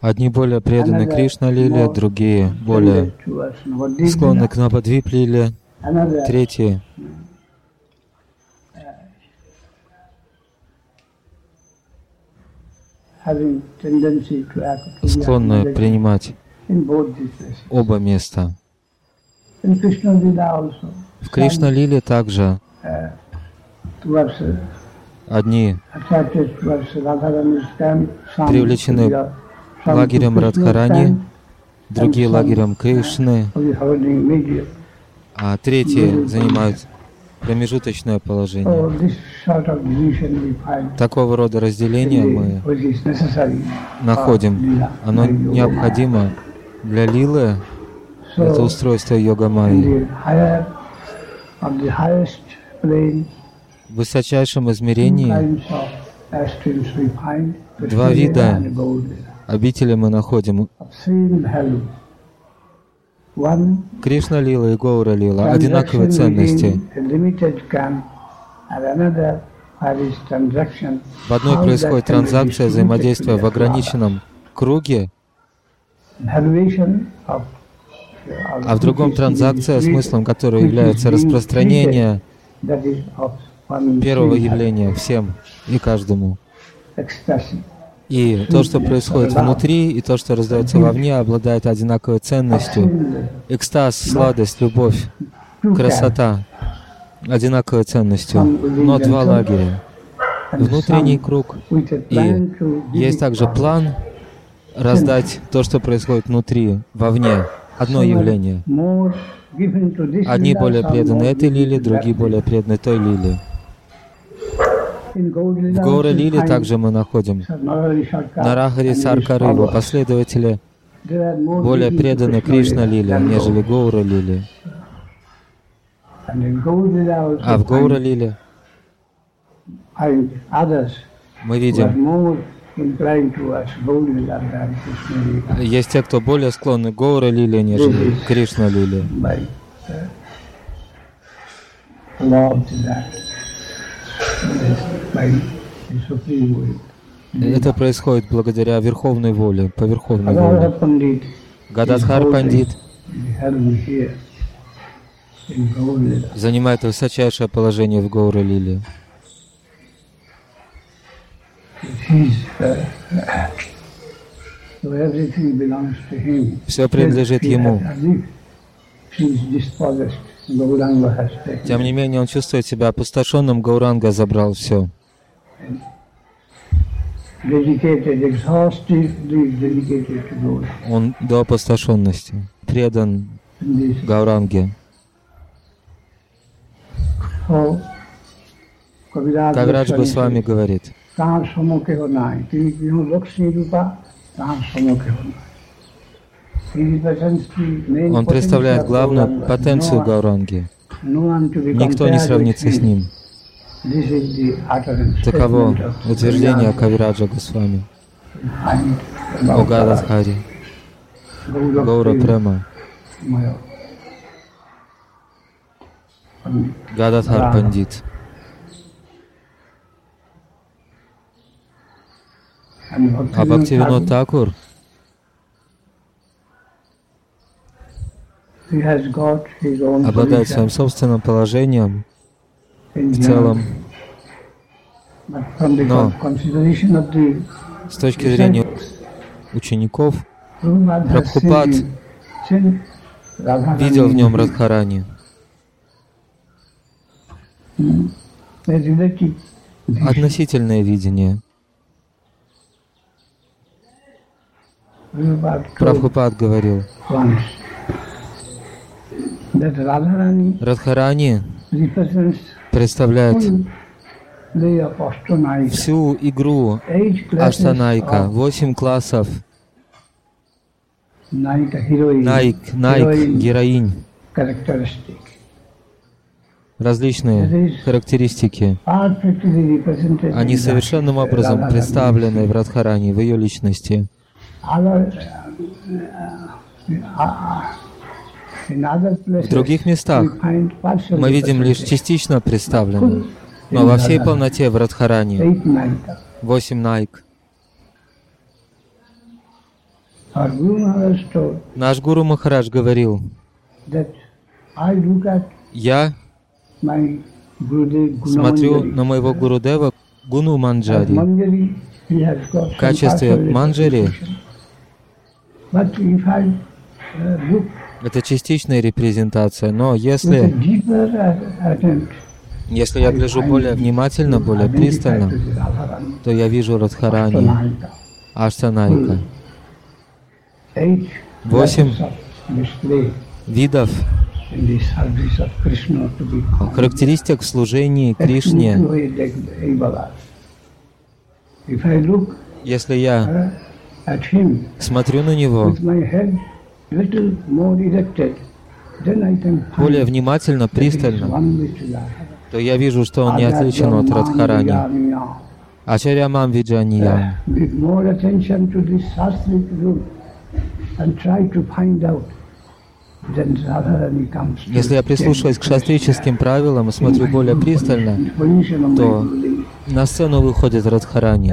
Одни более преданы Кришна Лиле, другие более склонны к Навадвип Лиле, третьи склонны принимать оба места. В Кришна Лиле также uh, одни Привлечены лагерем Радхарани, другие лагерем Кришны, а третьи занимают промежуточное положение. Такого рода разделение мы находим. Оно необходимо для Лилы, это устройство йога высочайшем измерении Два вида. Обители мы находим Кришна Лила и Гаура Лила, одинаковые ценности. В одной происходит транзакция взаимодействия в ограниченном круге, а в другом транзакция, смыслом которой является распространение первого явления всем и каждому. И то, что происходит внутри, и то, что раздается вовне, обладает одинаковой ценностью. Экстаз, сладость, любовь, Two красота одинаковой ценностью, но два лагеря. Внутренний круг. give Есть также план раздать то, что происходит внутри, вовне. Одно явление. Одни более преданы этой лиле, другие более преданы той лиле. В Lila Гаура we Лиле find также мы находим Нарахари Саркары, его последователи, более преданы Кришна than нежели Lila also А в find others мы видим, есть те, кто более склонны к Гаура Лиле, нежели Кришна Лиле. Это происходит благодаря верховной воле, по верховной воле. Гададхар Пандит занимает высочайшее положение в Гаура Лиле. Все принадлежит ему. Тем не менее, он чувствует себя опустошенным, Гауранга забрал все. Он до опустошенности предан Гауранге. Кавирадж Госвами говорит, он представляет главную потенцию Гауранги. Никто не сравнится с ним. Таково утверждение. Кавираджа Госвами о Гададхаре, Гаура Према, Гададхар Да. Пандит. А Бхактивинод Такур, he has got his own обладает своим собственным положением в целом, Но с точки зрения учеников, Прабхупад видел в нем Радхарани. vision. Относительное видение. Прабхупад говорил, Радхарани представляет всю игру Аштанайка, восемь классов. Найк, Найк, героинь, различные характеристики. Они совершенным образом представлены в Радхарани, в ее личности. В других местах мы видим лишь частично представлены. Но во всей полноте в Радхарани восемь найк. Наш Гуру Махарадж говорил, я смотрю на моего Гурудева Гуну Манджари. В качестве Манджари это частичная репрезентация, но если, если я гляжу более внимательно, более пристально, то я вижу Радхарани. Eight Восемь видов характеристик в служении Кришне. Если я смотрю на него более внимательно, пристально, то я вижу, что он не отличен от Радхарани. Radharani comes. to Если я прислушиваюсь к шастрическим правилам и смотрю более пристально, то на сцену выходит Радхарани.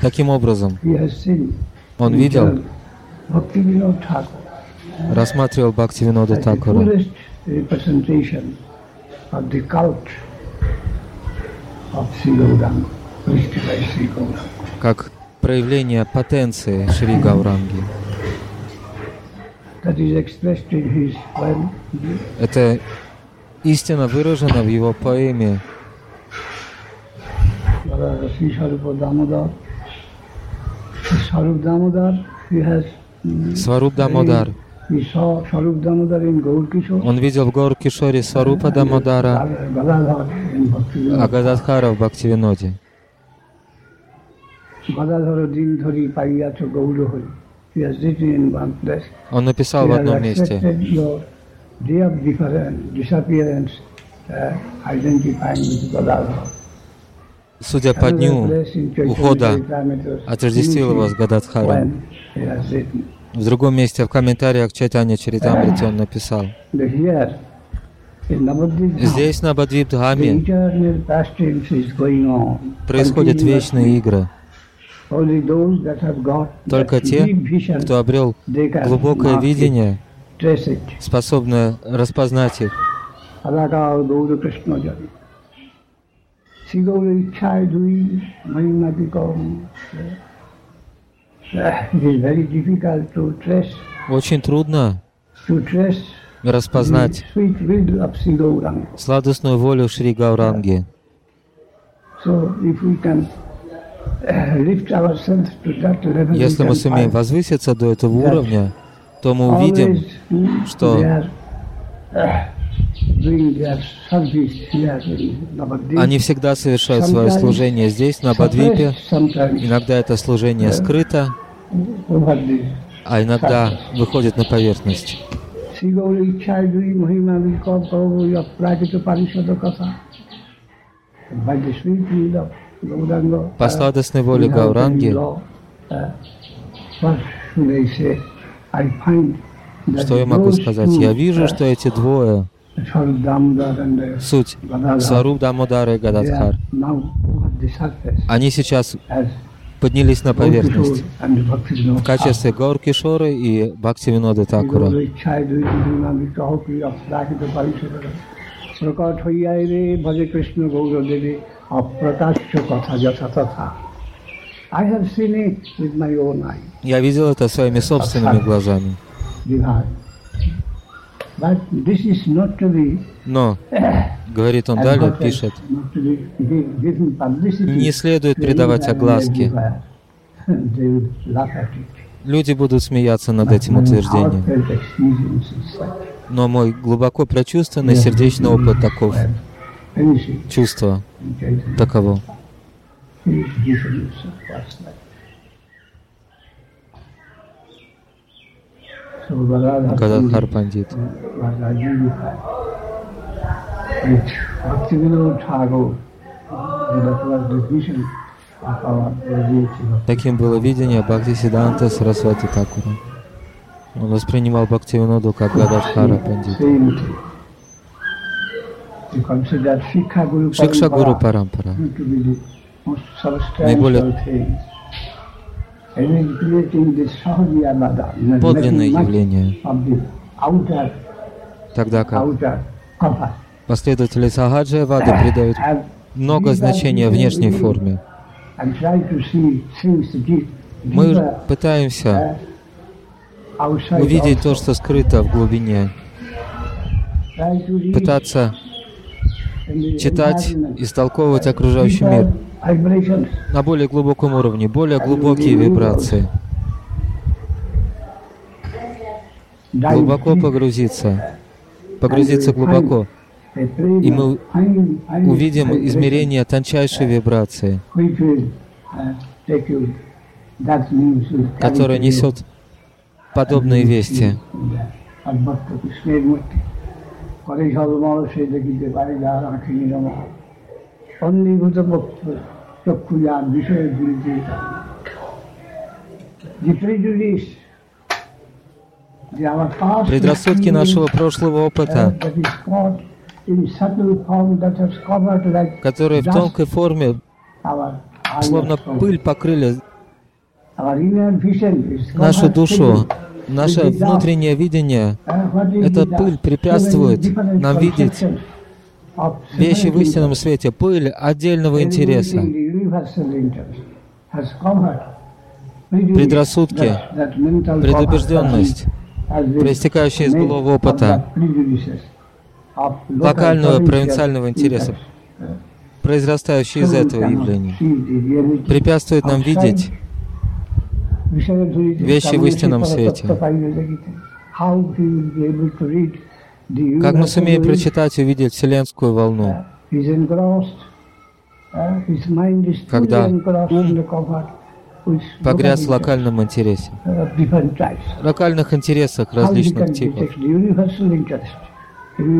Таким образом, он видел, рассматривал Бхактивинода Такура как проявление потенции Шри Гауранги. Это истинно выражено в его поэме Sarupa Damodar. He has mm, Сваруб Дамодар. Он видел в Гаур Кишоре Сварупа Дамодара, Gadadhar in Bhaktivinoda. а Гададхара в Бхактивиноде. Он написал в одном месте, day of disappearance, uh, identifying with Gadadhar. Судя по дню ухода, отождествил его с Гададхаром. В другом месте, в комментариях к Чайтанья Чаритамрите он написал, здесь на on. происходят вечные игры. Только те, кто обрел глубокое видение, способное распознать их. Is very difficult to trace, Очень трудно распознать сладостную волю Шри Гауранги. Uh, Если мы сумеем возвыситься до этого уровня, то мы увидим, mm, что они всегда совершают свое служение здесь, на Бадвипе. Иногда это служение скрыто, а иногда выходит на поверхность. По сладостной воле Гауранги что я могу сказать? Я вижу, что эти двое суть. Сваруб Дамодары Гададхар. Они сейчас поднялись на поверхность. в качестве Гаур Кишоры и Бхакти Винода Такура. Я видел это своими собственными глазами. Но, говорит он далее, пишет, не следует придавать огласки. it. Люди будут смеяться над этим утверждением. Но мой глубоко прочувствованный Yes, сердечный опыт таков, чувство таково. He is given himself last night. So Gadadhar Гададхар Пандит. was identified with Bhaktivinoda Tagore. And that was the vision of our Vajrayachi Таким было видение Бхакти Сиданта Сарасвати Такура. Он воспринимал Бхактивиноду как Гададхара Пандит. Guru Шикша Гуру Парампара. Наиболее подлинное явление, тогда как? Последователи Сагаджия Вады придают много значения внешней форме. Мы пытаемся увидеть то, что скрыто в глубине, пытаться читать, истолковывать окружающий мир на более глубоком уровне, более глубокие вибрации, глубоко погрузиться, погрузиться глубоко, и мы увидим измерение тончайшей вибрации, которая несет подобные вести. Pari Salmao Sede Gite Pari Jara Kini Rama Sanniguta Bhakti Chakku Jam Vishaya Gurite Предрассудки нашего прошлого опыта, которые в тонкой форме, словно пыль покрыли нашу душу, наше внутреннее видение, is Эта пыль препятствует нам видеть вещи в истинном свете, пыль отдельного интереса. Предрассудки, Предубежденность, проистекающая из былого опыта, локального провинциального интереса, произрастающие из этого явления, препятствует нам видеть Вещи в истинном свете. Как мы сумеем прочитать и увидеть вселенскую волну, когда ум погряз в локальном интересе, локальных интересах различных типов?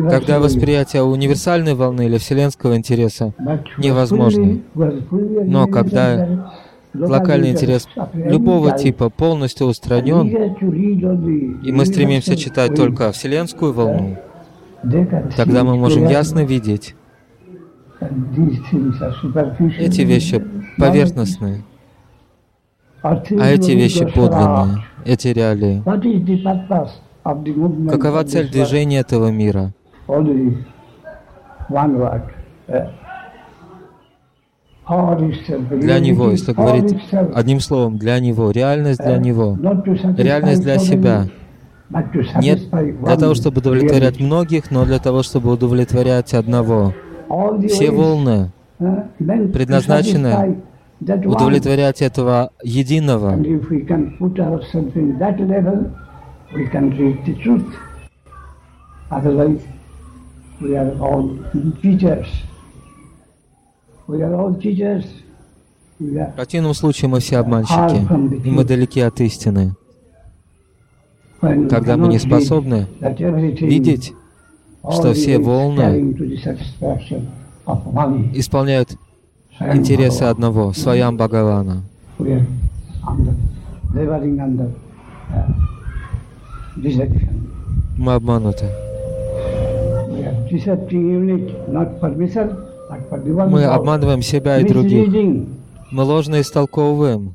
Когда восприятие универсальной волны или вселенского интереса невозможно. Но когда локальный интерес. любого типа полностью устранен, и мы стремимся читать только вселенскую волну, тогда мы можем ясно видеть. Эти вещи поверхностные, а эти вещи подлинные, эти реалии. Какова цель движения этого мира? Для него, если говорить одним словом, для него, реальность для него, реальность для себя. Нет для того, чтобы удовлетворять многих, но для того, чтобы удовлетворять одного. Все волны предназначены удовлетворять этого единого. Otherwise, we are all teachers. We are all teachers. We are В противном случае мы все обманщики, и мы далеки от истины. Когда мы не способны видеть, что все волны исполняют интересы одного, Своям Бхагавана. Uh. Мы обмануты. Мы обманываем себя и других. Мы ложно истолковываем.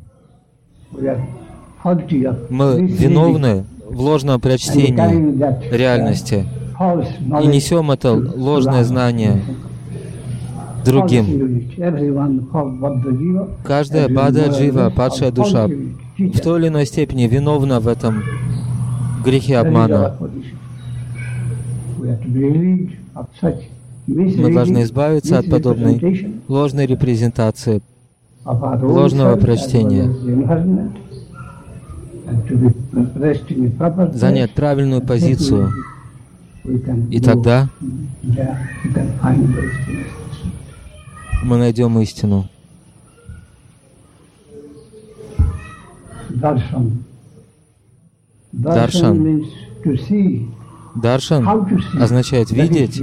Мы виновны в ложном прочтении uh, реальности и несем это ложное знание другим. Каждая Бада Джива, падшая душа, в той или иной степени виновна в этом грехе обмана. Мы должны избавиться от подобной ложной репрезентации, ложного прочтения. занять правильную позицию, и тогда мы найдем истину. Даршан see. означает видеть.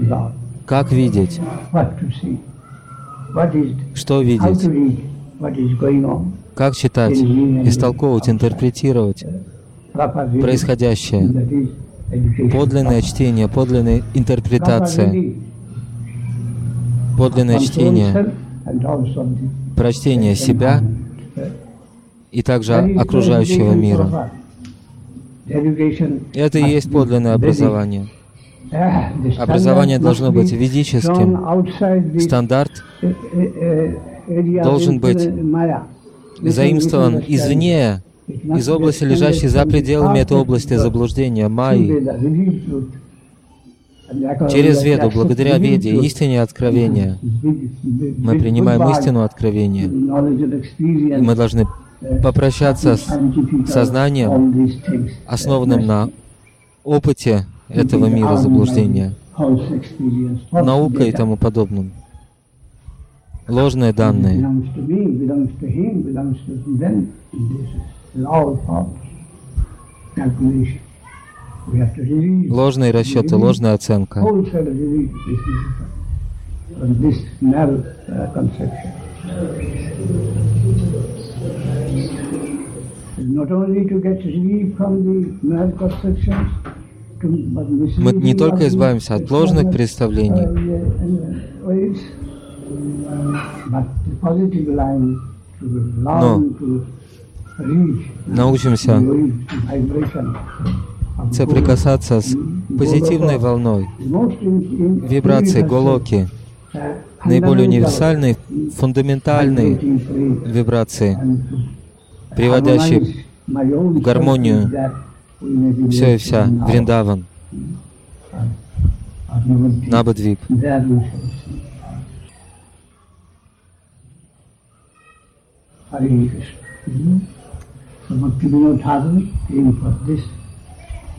Как видеть, что видеть, как читать, истолковывать, интерпретировать происходящее. Подлинное чтение, подлинная интерпретация. Подлинное чтение, прочтение себя и также окружающего мира. Это и есть подлинное образование. Образование должно быть ведическим. Стандарт должен быть заимствован извне, из области, лежащей за пределами этой области заблуждения, майи, через Веду, благодаря Веде, истине откровения, мы принимаем истину откровения. И мы должны попрощаться с сознанием, основанным на опыте этого мира заблуждения, наукой и тому подобным. Ложные данные. Ложные расчеты, ложная оценка. Мы не только избавимся от ложных представлений, но научимся соприкасаться с позитивной волной, вибрацией голоки, наиболее универсальной, фундаментальной вибрации, приводящей в гармонию все и вся, Вриндаван, Набадвип.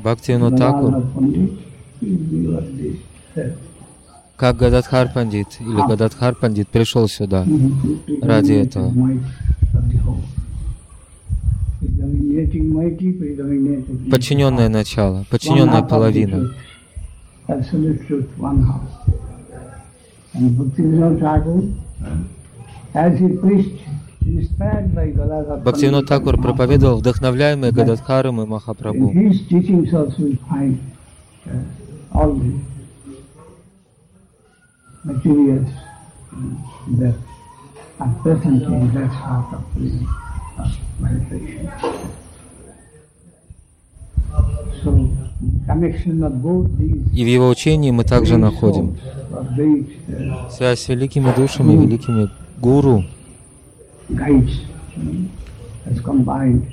Бхактивинод Такур, как Гададхар Пандит или Гададхар Пандит пришел сюда ради этого. Подчиненное начало, подчиненная половина. Бхактивинод Такур проповедовал вдохновляемый Гададхаром и Махапрабху. И в его учении мы также находим связь с великими душами, великими гуру, guides. Has combined,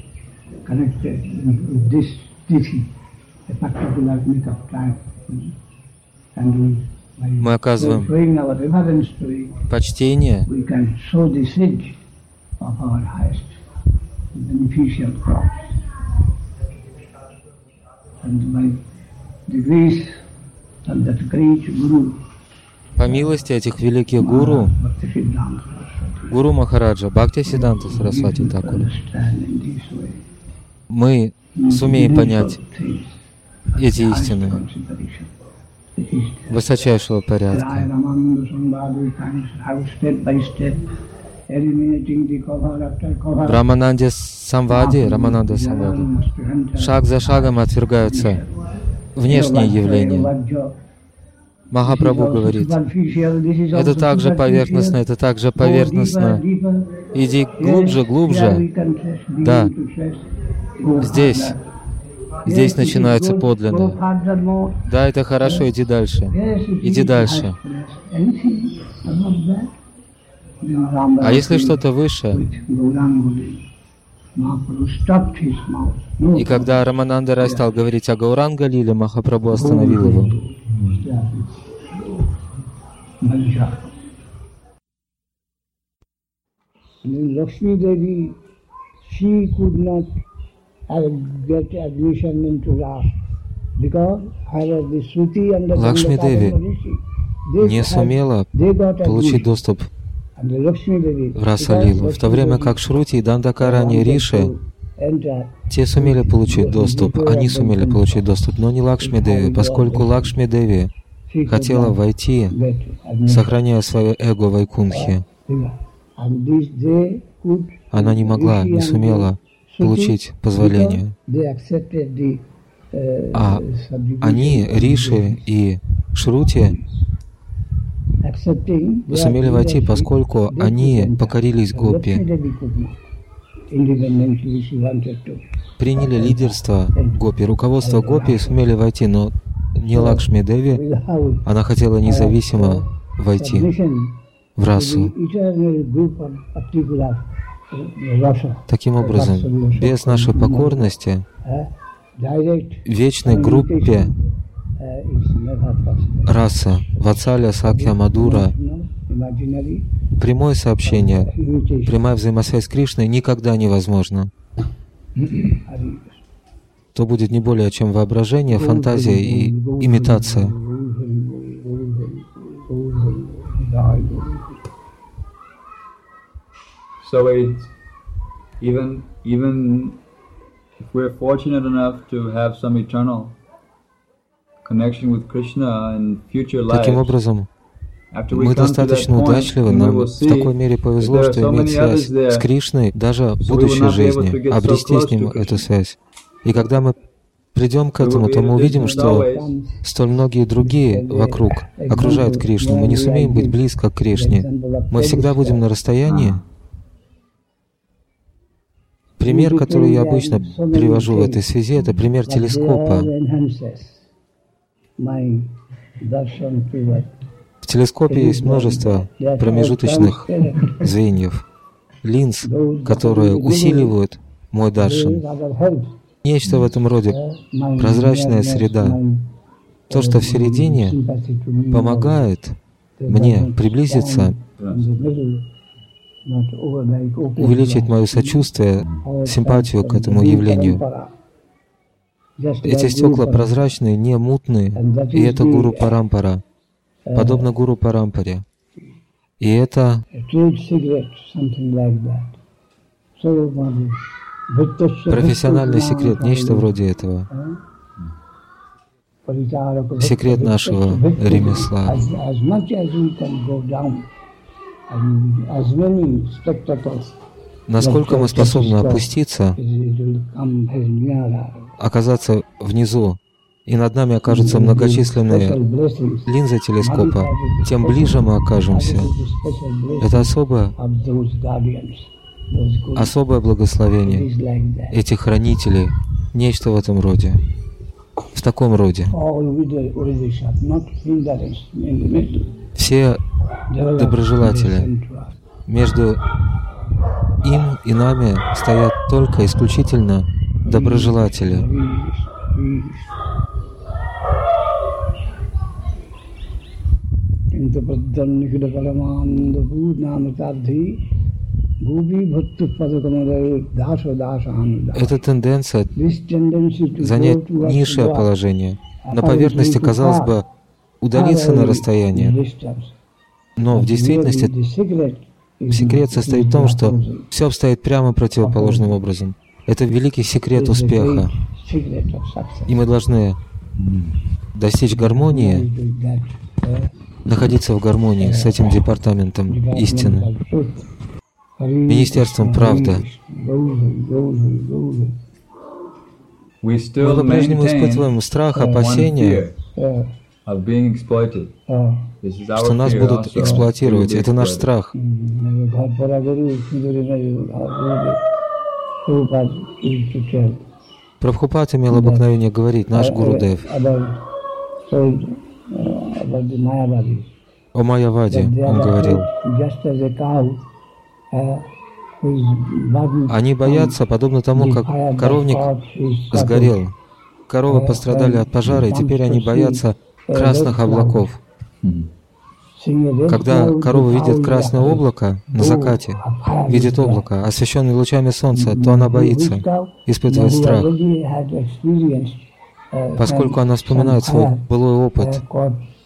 connected with this teaching, a particular minute of. And мы оказываем почтение по милости этих великих гуру, Гуру Махараджа, Бхакти Сиданта Сарасвати Такура, мы сумеем понять эти истины. высочайшего порядка. Рамананде Самвади, Рамананда Самвади, шаг за шагом отвергаются внешние явления. Махапрабху говорит, это также поверхностно, это также поверхностно. Иди глубже, глубже. Да, здесь. Здесь начинается подлинное. Да, это хорошо, иди дальше. Иди дальше. А если что-то выше? И когда Рамананда Рай стал говорить о Гауранга Лиле, Махапрабху остановил его. Lakshmi Devi, she could not get admission into Ras because her the Shruti and the Лакшми Деви не сумела получить доступ в Расалилу, в то время как Шрути и Дандакарани Риши те сумели получить доступ, они сумели получить доступ, но не Лакшми Деви, поскольку Лакшми Деви хотела войти, сохраняя свое эго в Айкунхе. Она не могла, не сумела получить позволение. А они, Риши и Шрути, сумели войти, поскольку они покорились Гопи, приняли лидерство Гопи, руководство Гопи сумели войти, но не Лакшми Деви, она хотела независимо войти в расу. Таким образом, без нашей покорности вечной группе раса Вацаля Сакья Мадура прямое сообщение, прямая взаимосвязь с Кришной никогда невозможна. То будет не более чем воображение, фантазия и имитация. So it even even if we're fortunate enough to have some eternal Таким образом, мы достаточно удачливы, нам в такой мере повезло, что иметь связь с Кришной даже в будущей жизни, обрести с ним эту связь. И когда мы придем к этому, то мы увидим, что столь многие другие вокруг окружают Кришну. Мы не сумеем быть близко к Кришне. Мы всегда будем на расстоянии, Пример, который я обычно привожу в этой связи, это пример телескопа. В телескопе есть множество промежуточных звеньев, линз, которые усиливают мой даршан. Нечто в этом роде, прозрачная среда. То, что в середине, помогает мне приблизиться увеличить мое сочувствие, симпатию к этому явлению. Эти стекла прозрачные, не мутные, и это гуру Парампара, подобно гуру Парампаре. И это профессиональный секрет, нечто вроде этого. Секрет нашего ремесла. Насколько мы способны опуститься, оказаться внизу, и над нами окажутся многочисленные линзы телескопа, тем ближе мы окажемся. Это особое, особое благословение этих хранителей, нечто в этом роде, в таком роде. Все доброжелатели. Между им и нами стоят только исключительно доброжелатели. Это тенденция занять низшее положение. На поверхности, казалось бы, удалиться на расстояние. Но в действительности секрет состоит в том, что все обстоит прямо противоположным образом. Это великий секрет успеха. И мы должны достичь гармонии, находиться в гармонии с этим департаментом истины, Министерством правды. Мы по-прежнему испытываем страх, опасения, что нас будут эксплуатировать. Это наш страх. Прабхупад имел обыкновение говорить, наш Гурудев, о Майяваде, он говорил, они боятся, подобно тому, как коровник сгорел. Коровы пострадали от пожара, и теперь они боятся красных облаков. Когда корова видит красное облако на закате, видит облако, освещенное лучами солнца, то она боится, испытывает страх, поскольку она вспоминает свой былой опыт,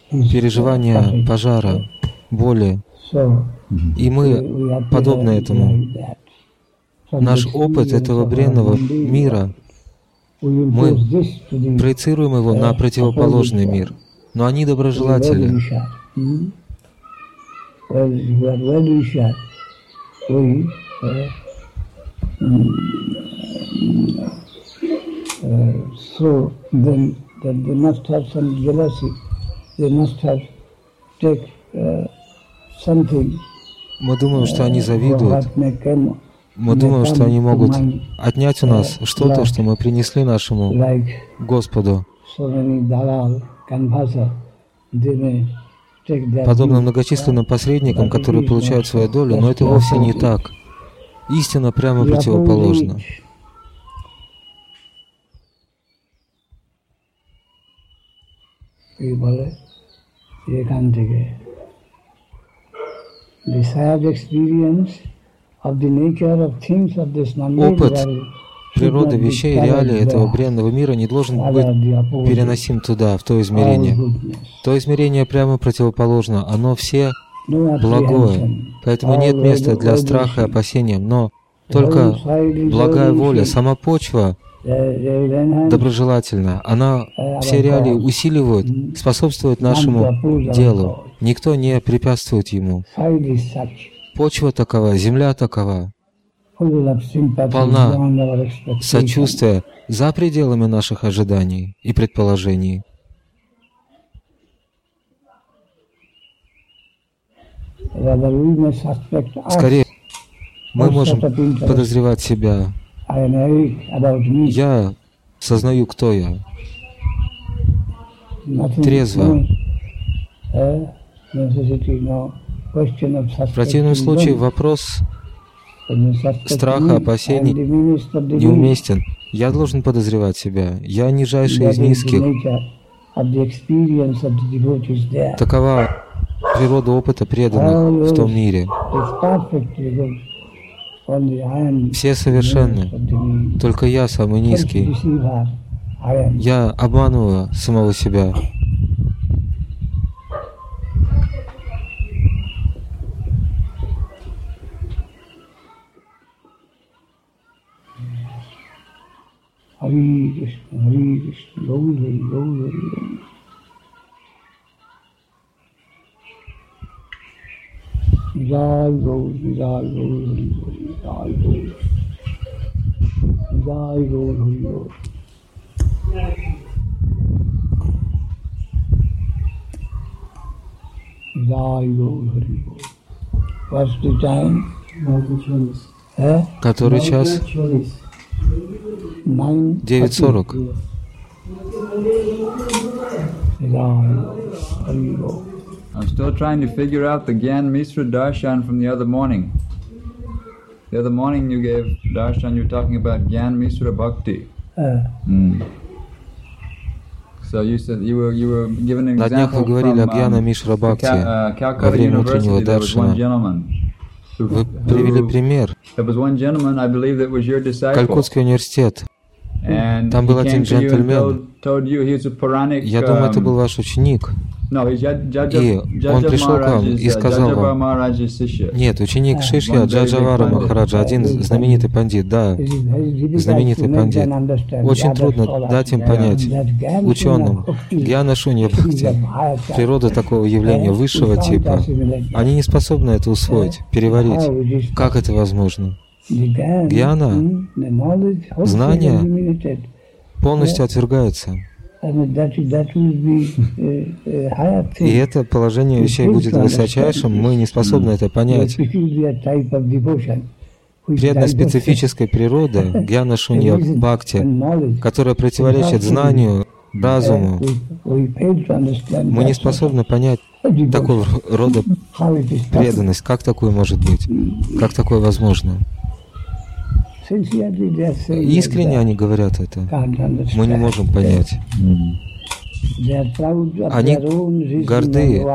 переживания пожара, боли. И мы подобны этому. Наш опыт этого бренного мира, мы проецируем его на противоположный мир – но они доброжелатели. So then, then they must have some jealousy. They must have take Мы думаем, что они завидуют. Мы думаем, что они могут отнять у нас что-то, что мы принесли нашему Господу подобно многочисленным посредникам, которые получают свою долю, но это вовсе не так. Истина прямо противоположна. Опыт природы вещей и реалий этого бренного мира не должен быть переносим туда, в то измерение. То измерение прямо противоположно, оно все благое, поэтому нет места для страха и опасения, но только благая воля, сама почва доброжелательна, она все реалии усиливает, способствует нашему делу, никто не препятствует ему. Почва такова, земля такова, полна сочувствия за пределами наших ожиданий и предположений. Скорее, мы можем подозревать себя. Я сознаю, кто я. Трезво. В противном случае вопрос страха, опасений неуместен. Я должен подозревать себя. Я нижайший из низких. Такова природа опыта преданных в том мире. Все совершенны. Только я самый низкий. Я обманываю самого себя. Hare Krishna, Hare Krishna, Gaur Hari, Gaur Hari, Gaur Jai Gaur, Jai Gaur Hari, Jai Gaur, Jai Gaur Hari, Gaur. Jai Gaur Hari, Gaur. What's the time? Который час? 9.40. I'm still trying to figure out the Gyan Misra Darshan from the other morning. The other morning you gave Darshan, you were talking about Gyan Misra Bhakti. Uh. Mm. So you said you were, you were given an На днях вы говорили о Гьяна Мишра Бхакти во время утреннего даршана. Вы привели пример. Калькутский университет. Там был один джентльмен. Я думаю, это был ваш ученик. И он пришел к вам и сказал вам, нет, ученик Шишья Джаджавара Махараджа, один знаменитый пандит, да, знаменитый пандит. Очень трудно дать им понять, ученым, Гьяна Шунья Бхакти, природа такого явления высшего типа, они не способны это усвоить, переварить. Как это возможно? Гьяна, знание полностью отвергается. И это положение вещей будет высочайшим, мы не способны это понять. Преданная специфическая природа, гьяна шунья бхакти, которая противоречит знанию, разуму, мы не способны понять такого рода преданность. Как такое может быть? Как такое возможно? Искренне они говорят это. Мы не можем понять. Они горды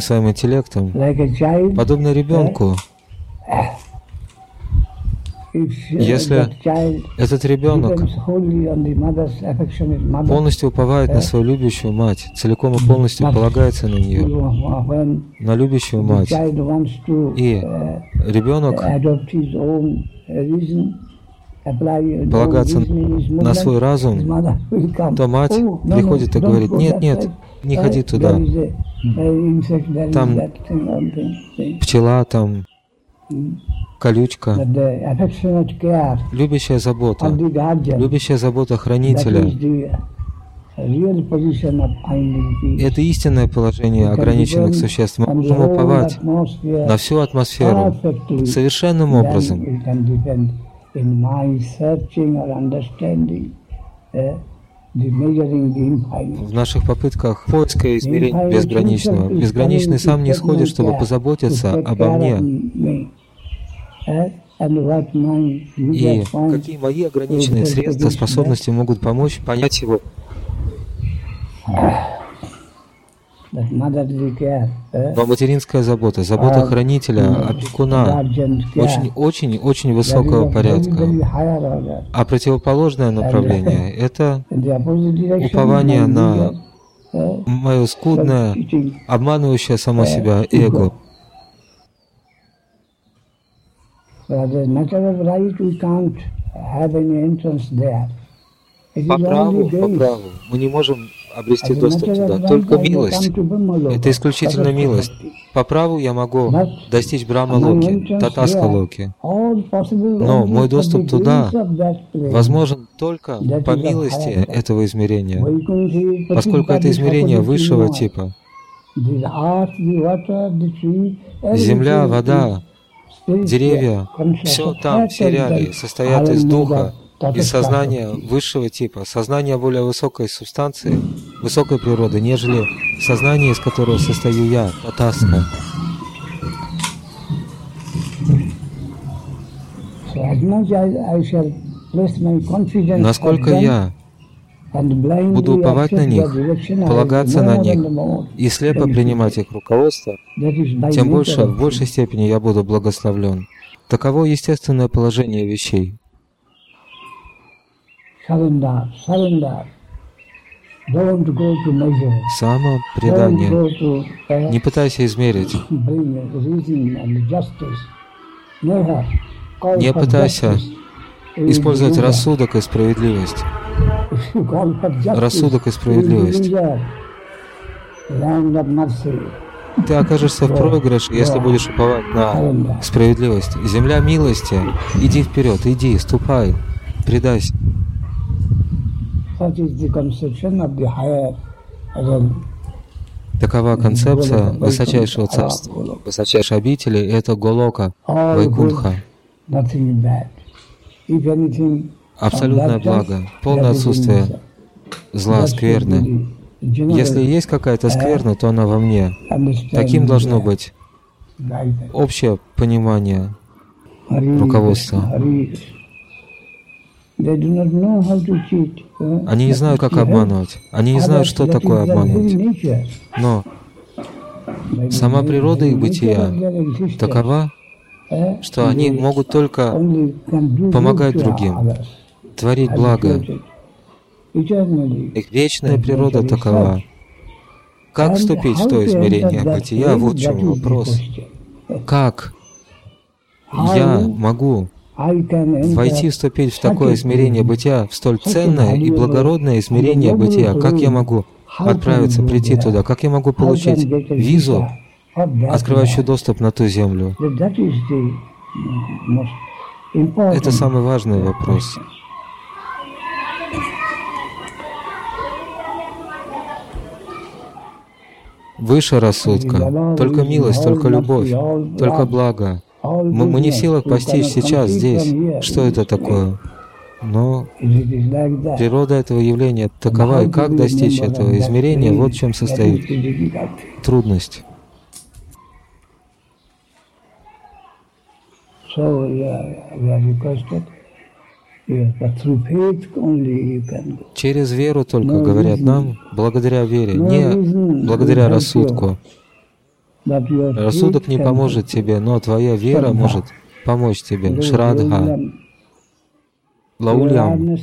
своим интеллектом, подобно ребенку. Если этот ребенок полностью уповает на свою любящую мать, целиком и полностью полагается на нее, на любящую мать, и ребенок полагаться на свой разум, то мать приходит и говорит, нет, нет, не ходи туда. Там пчела, там колючка, любящая забота, любящая забота хранителя. Это истинное положение ограниченных существ. Мы можем уповать на всю атмосферу. Совершенным образом. В наших попытках поиска измерения безграничного, безграничный сам не исходит, чтобы позаботиться обо мне. И какие мои ограниченные средства, способности могут помочь понять его но материнская забота, забота хранителя, опекуна, очень-очень-очень высокого порядка. А противоположное направление – это упование на мое скудное, обманывающее само себя эго. По праву, по праву, мы не можем обрести доступ туда. Только милость. Это исключительно милость. По праву я могу достичь Брахма Локи, Татаска Локи. Но мой доступ туда возможен только по милости этого измерения, поскольку это измерение высшего типа. Земля, вода, деревья, все там, все реалии состоят из духа, и сознание высшего типа, сознание более высокой субстанции, высокой природы, нежели сознание, из которого состою я, татаска. Насколько я буду уповать на них, полагаться на них и слепо принимать их руководство, тем больше, в большей степени я буду благословлен. Таково естественное положение вещей. Surrender, surrender. Самопредание. Не пытайся измерить. Не пытайся использовать рассудок и справедливость. Рассудок и справедливость. Ты окажешься в проигрыше, если будешь уповать на справедливость. Земля милости. Иди вперед, иди, ступай, предайся. Такова концепция высочайшего царства, высочайшей обители, это Голока, Вайкунха. Абсолютное благо, полное отсутствие зла, скверны. Если есть какая-то скверна, то она во мне. Таким должно быть общее понимание руководства. Они не знают, как обманывать. Они не знают, что такое обманывать. Но сама природа их бытия такова, что они могут только помогать другим, творить благо. Их вечная природа такова. Как вступить в то измерение бытия? Вот в чем вопрос. Как я могу войти, вступить в такое измерение бытия, в столь ценное и благородное измерение бытия, как я могу отправиться, прийти туда, как я могу получить визу, открывающую доступ на ту землю? Это самый важный вопрос. Выше рассудка, только милость, только любовь, только благо. Мы, мы не в силах постичь сейчас, здесь, что это такое. Но природа этого явления такова, и как достичь этого измерения, вот в чем состоит трудность. Через веру только, говорят нам, благодаря вере, не благодаря рассудку. Рассудок не поможет тебе, но твоя вера может помочь тебе. Шрадха. Лаулям.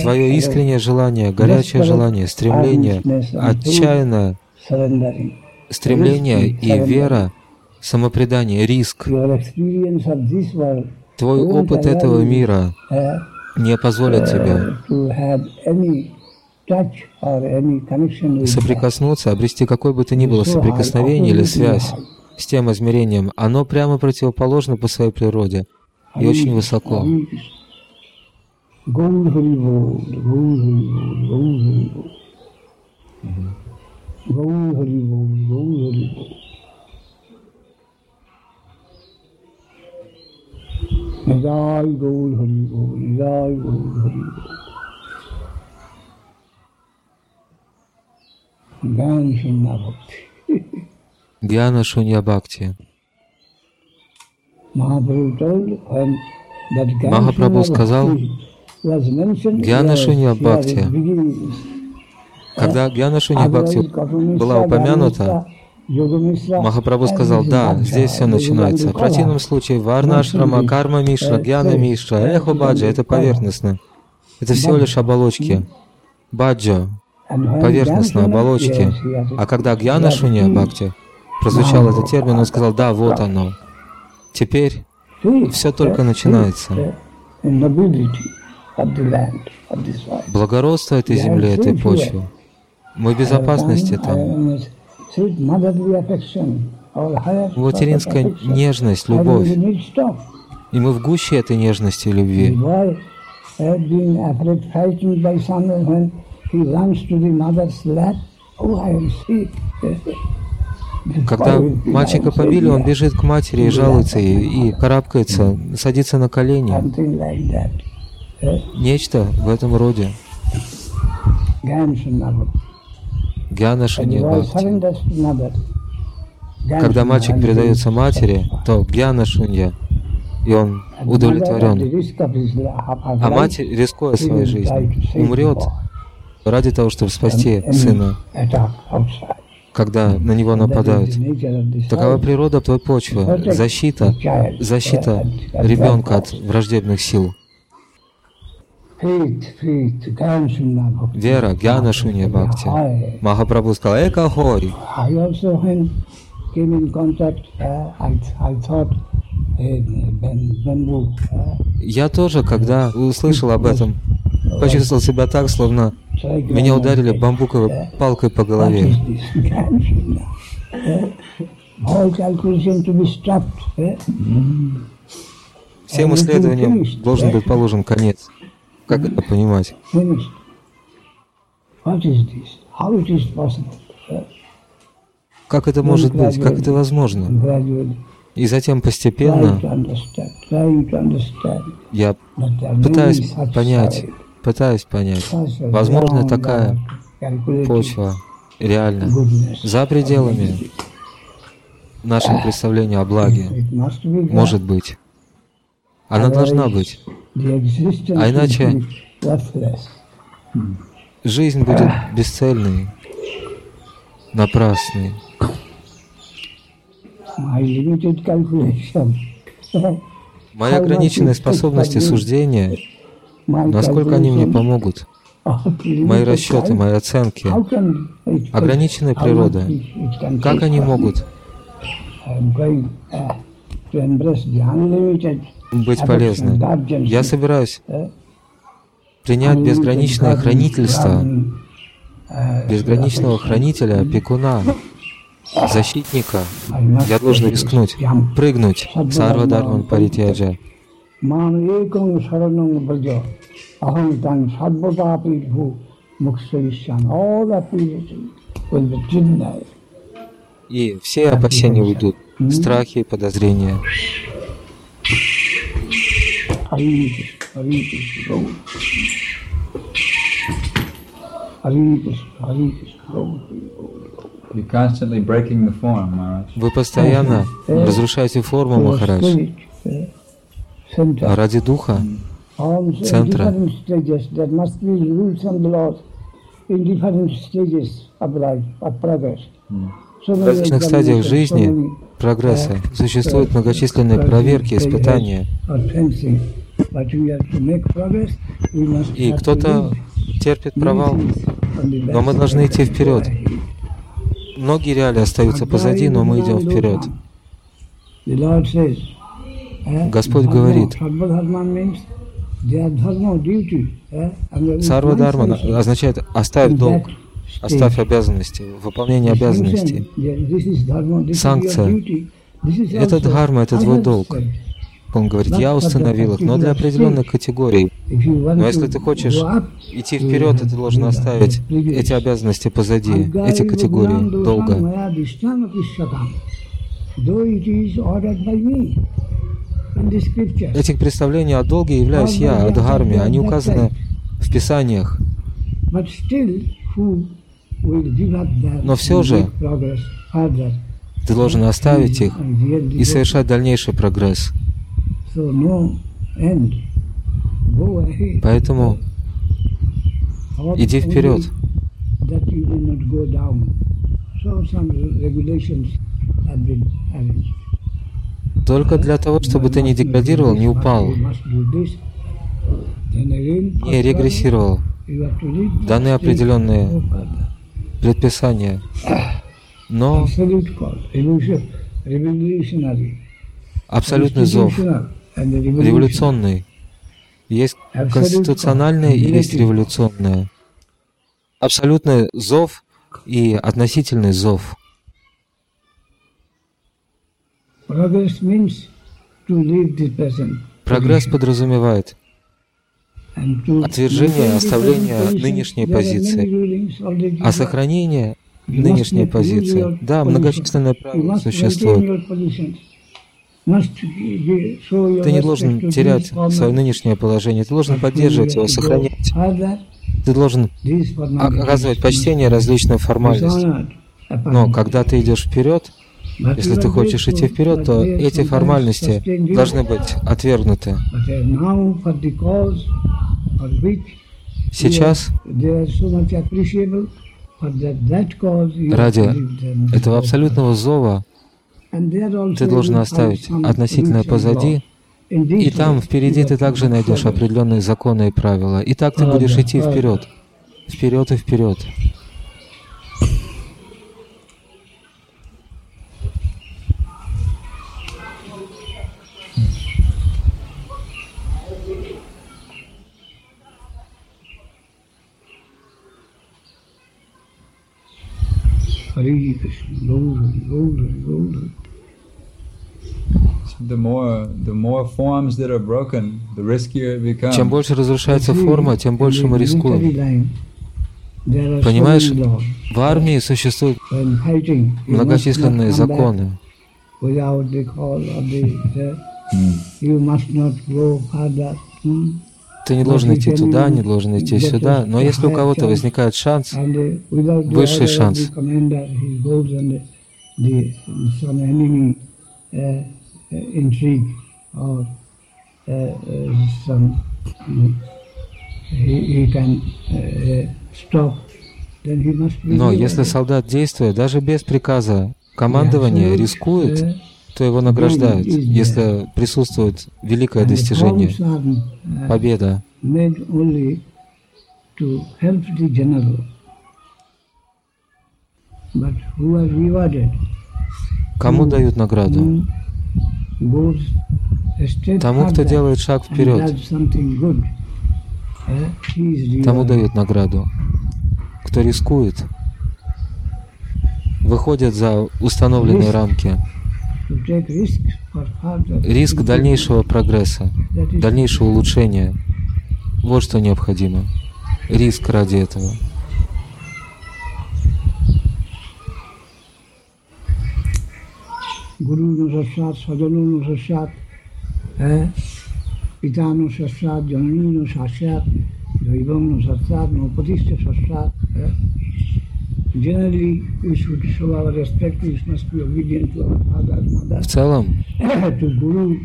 Твое искреннее желание, горячее желание, стремление, отчаянное стремление и вера, самопредание, риск. Твой опыт этого мира не позволит тебе соприкоснуться, обрести какое бы то ни было соприкосновение или связь с тем измерением, оно прямо противоположно по своей природе и очень высоко. Jai Gaur Hari Bol, Jai Gaur Hari Bol. Гьяна Шунья Бхакти. Махапрабху сказал, Гьяна Шунья Бхакти. Когда Гьяна Шунья Бхакти была упомянута, Махапрабху сказал, да, здесь все начинается. В противном случае Варна Ашрама, Карма Мишра, Гьяна Мишра, Эхо Баджа — это поверхностно. Это всего лишь оболочки. Баджа — поверхностные оболочки. А когда Гьяна Шунья Бхакти прозвучал этот термин, он сказал, да, вот оно. Теперь все только начинается. Благородство этой земли, этой почвы. Мы в безопасности там. Материнская нежность, любовь. И мы в гуще этой нежности и любви. Когда мальчика побили, он бежит к матери и жалуется ей, и карабкается, садится на колени. Нечто в этом роде. Бхакти. Когда мальчик передается матери, то Гьяна Шунья, и он удовлетворен. А мать, рискуя своей жизнью, умрет ради того, чтобы спасти сына, когда на него нападают. Такова природа той почвы, защита, защита ребенка от враждебных сил. Вера, Гьяна Шунья Бхакти. Махапрабху сказал, Эка Хори. Я тоже, когда услышал об этом, почувствовал себя так, словно меня ударили бамбуковой палкой по голове. Всем исследованиям должен быть положен конец. Как это понимать? Как это может быть? Как это возможно? И затем постепенно я пытаюсь понять, пытаюсь понять, возможно такая почва реально за пределами нашего представления о благе. Может быть. Она должна быть. А иначе жизнь будет бесцельной, напрасной. Мои ограниченные способности суждения, насколько они мне помогут? Мои расчеты, мои оценки, ограниченная природа, как они могут? Быть полезны? Я собираюсь принять безграничное хранительство, безграничного хранителя, опекуна, защитника. Я должен рискнуть, прыгнуть. Сарва Дарман Паритяджа. И все опасения уйдут, страхи и подозрения. Вы постоянно разрушаете форму, Махарадж. А ради духа, центра, в различных стадиях жизни, прогресса, существуют многочисленные проверки, испытания. И кто-то терпит провал, но мы должны идти вперед. Многие реалии остаются позади, но мы идем вперед. Господь говорит, Сарва Дарма означает оставь долг, оставь обязанности, выполнение обязанностей. Санкция. Это дхарма, это твой долг. Он говорит, я установил их, но для определенных категорий. Но если ты хочешь идти вперед, ты должен оставить эти обязанности позади, эти категории долго. Этих представлений о долге являюсь я, Адхарме, они указаны в Писаниях. Но все же ты должен оставить их и совершать дальнейший прогресс. Поэтому иди вперед. Только для того, чтобы ты не деградировал, не упал, не регрессировал. Даны определенные предписания. Но абсолютный зов, революционный. Есть конституционное и есть революционное. Абсолютный зов и относительный зов. Прогресс подразумевает отвержение, оставление нынешней позиции, а сохранение нынешней позиции. Да, многочисленные правила существуют. Ты не должен терять свое нынешнее положение, ты должен поддерживать его, сохранять. Ты должен оказывать почтение различным формальностям. Но когда ты идешь вперед, если ты хочешь идти вперед, то эти формальности должны быть отвергнуты. Сейчас ради этого абсолютного зова ты должен оставить относительное позади, и там впереди ты также найдешь определенные законы и правила. И так ты будешь идти вперед, вперед и вперед. Hare Krishna, Gaur, Gaur, Gaur. The more, the more forms that are broken, the riskier it becomes. Чем больше разрушается форма, тем больше мы рискуем. Понимаешь, в армии существуют многочисленные законы. Ты не должен идти туда, не должен идти сюда, но если у кого-то возникает шанс, высший шанс, но если солдат, действуя даже без приказа командования, рискует, то его награждают, если присутствует великое достижение, победа. Кому дают награду? Тому, кто делает шаг вперед. Тому дают награду. Кто рискует, выходит за установленные рамки. Риск дальнейшего прогресса, дальнейшего улучшения. Вот что необходимо. Риск ради этого. गुरु नु सत्सात सजनु नु सत्सात है generally we should show our respect which must be obedient to our father, mother, в целом, to guru,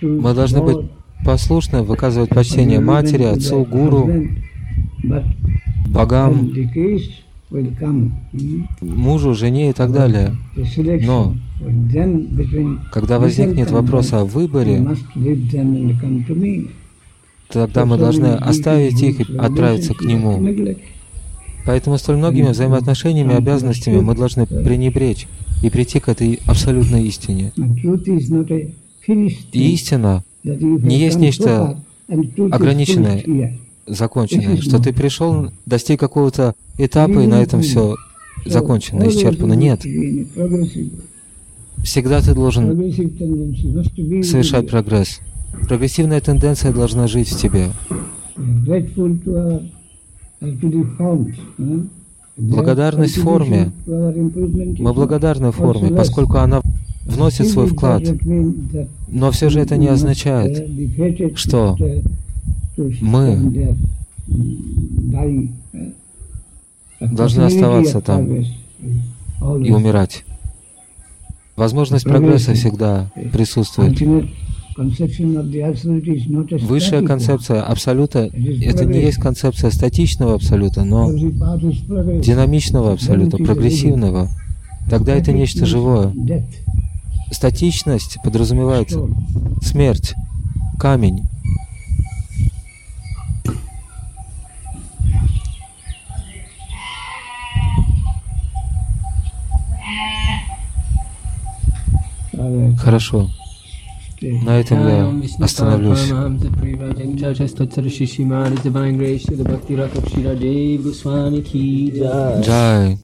to мы должны быть послушны, выказывать почтение матери, отцу, гуру, богам, мужу, жене и так далее. Но когда возникнет вопрос о выборе, тогда мы должны оставить их и отправиться к нему. Поэтому столь многими взаимоотношениями и обязанностями мы должны пренебречь и прийти к этой абсолютной истине. И истина не есть нечто ограниченное, законченное, что ты пришел, достиг какого-то этапа, и на этом все закончено, исчерпано. Нет. Всегда ты должен совершать прогресс. Прогрессивная тенденция должна жить в тебе. Благодарность форме. Мы благодарны форме, поскольку она вносит свой вклад. Но все же это не означает, что мы должны оставаться там и умирать. Возможность прогресса всегда присутствует. Высшая концепция Абсолюта — это не есть концепция статичного Абсолюта, но динамичного Абсолюта, прогрессивного. Тогда это нечто живое. Статичность подразумевает смерть, камень. Хорошо, stay. на этом я Om Vishnu остановлюсь. Paramahamsa Privajang Chachastotsara Shishimani Divine Grace Srila Bhakti Rakam Shira Dev Goswami Ki Jai Джай.